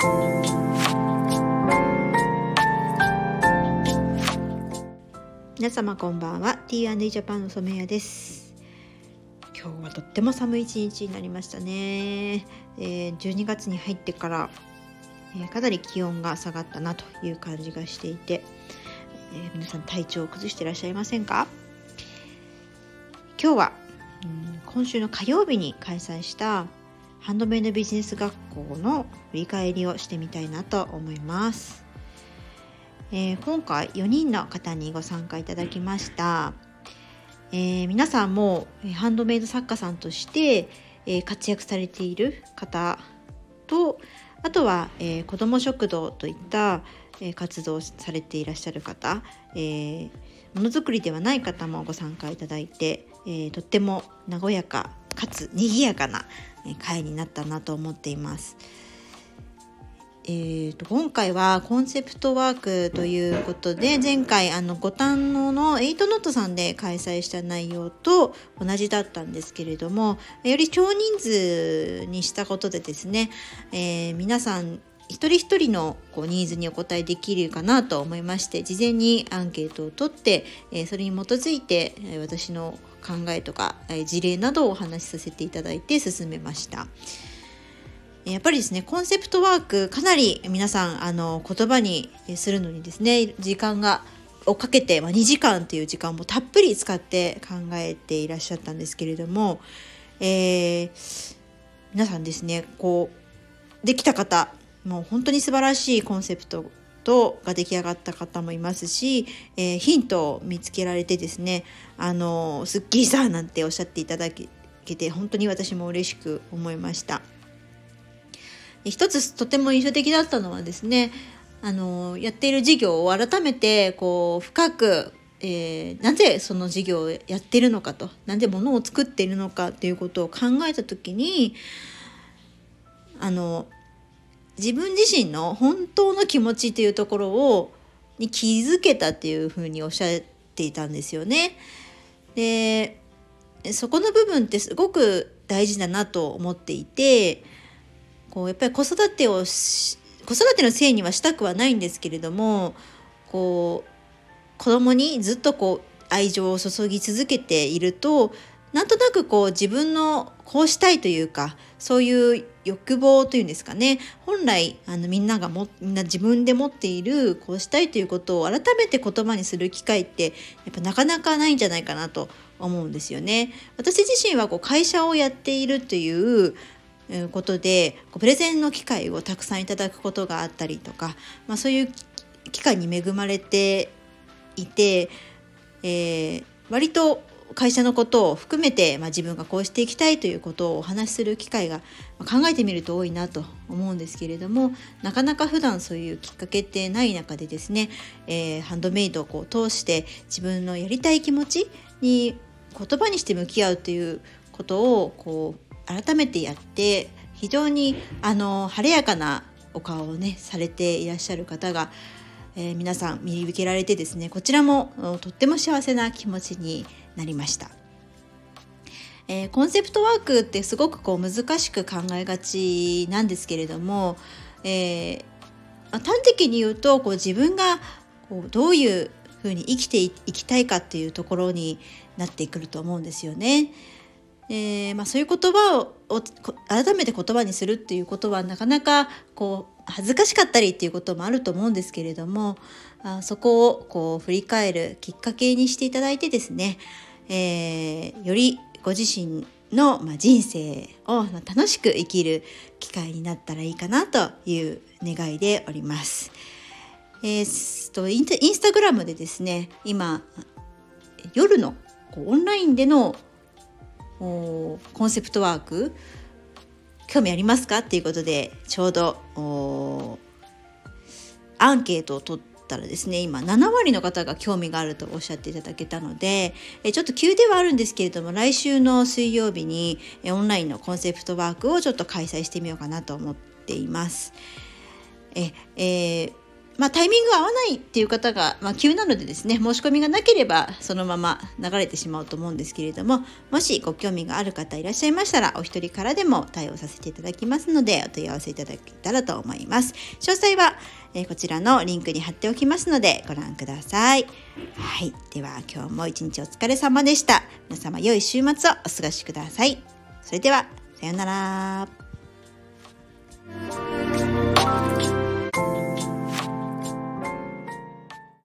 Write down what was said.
皆様こんばんは。T&E ジャパンの染谷です。今日はとっても寒い一日になりましたね、えー、12月に入ってから、えー、かなり気温が下がったなという感じがしていて、えー、皆さん体調を崩していらっしゃいませんか？今日は、うん、今週の火曜日に開催したハンドメイドビジネス学校の振り返りをしてみたいなと思います。えー、今回4人の方にご参加いただきました。えー、皆さんもハンドメイド作家さんとして、えー、活躍されている方とあとは、えー、子ども食堂といった、え活動されていらっしゃる方、えーものづくりではない方もご参加いただいて、えとっても和やかかつ賑やかな回になったなと思っています。えーと、今回はコンセプトワークということで前回あの五反野の8ノットさんで開催した内容と同じだったんですけれどもより少人数にしたことでですね、えー、皆さん一人一人のこうニーズにお答えできるかなと思いまして事前にアンケートを取って、えー、それに基づいてえ私の考えとかえ事例などをお話しさせていただいて進めました。やっぱりですねコンセプトワークかなり皆さんあの言葉にするのにですね時間がをかけて、まあ、2時間という時間もたっぷり使って考えていらっしゃったんですけれども、えー、皆さんですねこうできた方もう本当に素晴らしいコンセプトとが出来上がった方もいますし、えー、ヒントを見つけられてですねあのスッキリさなんておっしゃっていただけて本当に私も嬉しく思いました。一つとても印象的だったのはですねあのやっている事業を改めてこう深く、えー、なぜその事業をやってるのかとなぜ物を作っているのかということを考えた時にあの自分自身の本当の気持ちというところをに気づけたっていうふうにおっしゃっていたんですよね。でそこの部分ってすごく大事だなと思っていてこうやっぱり子育てを子育てのせいにはしたくはないんですけれどもこう子供にずっとこう愛情を注ぎ続けているとなんとなくこう自分のこうしたいというかそういう欲望というんですかね本来あのみんながもみんな自分で持っているこうしたいということを改めて言葉にする機会ってやっぱなかなかないんじゃないかなと思うんですよね。私自身はこう会社をやっているということでプレゼンの機会をたくさんいただくことがあったりとか、まあ、そういう機会に恵まれていて、えー、割と会社のことを含めて、まあ、自分がこうしていきたいということをお話しする機会がまあ考えてみると多いなと思うんですけれどもなかなか普段そういうきっかけってない中でですね、えー、ハンドメイドをこう通して自分のやりたい気持ちに言葉にして向き合うということをこう改めてやって非常にあの晴れやかなお顔をねされていらっしゃる方が、えー、皆さん見受けられてですねこちらもとっても幸せな気持ちになりました。えー、コンセプトワークってすごくこう難しく考えがちなんですけれども、えー、端的に言うとこう自分がこうどういうふうに生きていきたいかっていうところになってくると思うんですよね。えー、まあ、そういう言葉を改めて言葉にするっていうことはなかなかこう恥ずかしかったりっていうこともあると思うんですけれどもあそこをこう振り返るきっかけにしていただいてですね、えー、よりご自身の、まあ、人生を楽しく生きる機会になったらいいかなという願いでおります。えー、とインスタグラムでですね今夜のオンラインでのコンセプトワーク興味ありますか？っていうことでちょうどアンケートを取ってたらですね今7割の方が興味があるとおっしゃっていただけたのでちょっと急ではあるんですけれども来週の水曜日にオンラインのコンセプトワークをちょっと開催してみようかなと思っています。ええー、まあ、タイミング合わないっていう方が、まあ、急なのでですね申し込みがなければそのまま流れてしまうと思うんですけれどももしご興味がある方いらっしゃいましたらお一人からでも対応させていただきますのでお問い合わせいただけたらと思います。詳細は、えー、こちらのリンクに貼っておきますのでご覧ください。はい。では今日も一日お疲れ様でした。皆様良い週末をお過ごしください。それではさようなら。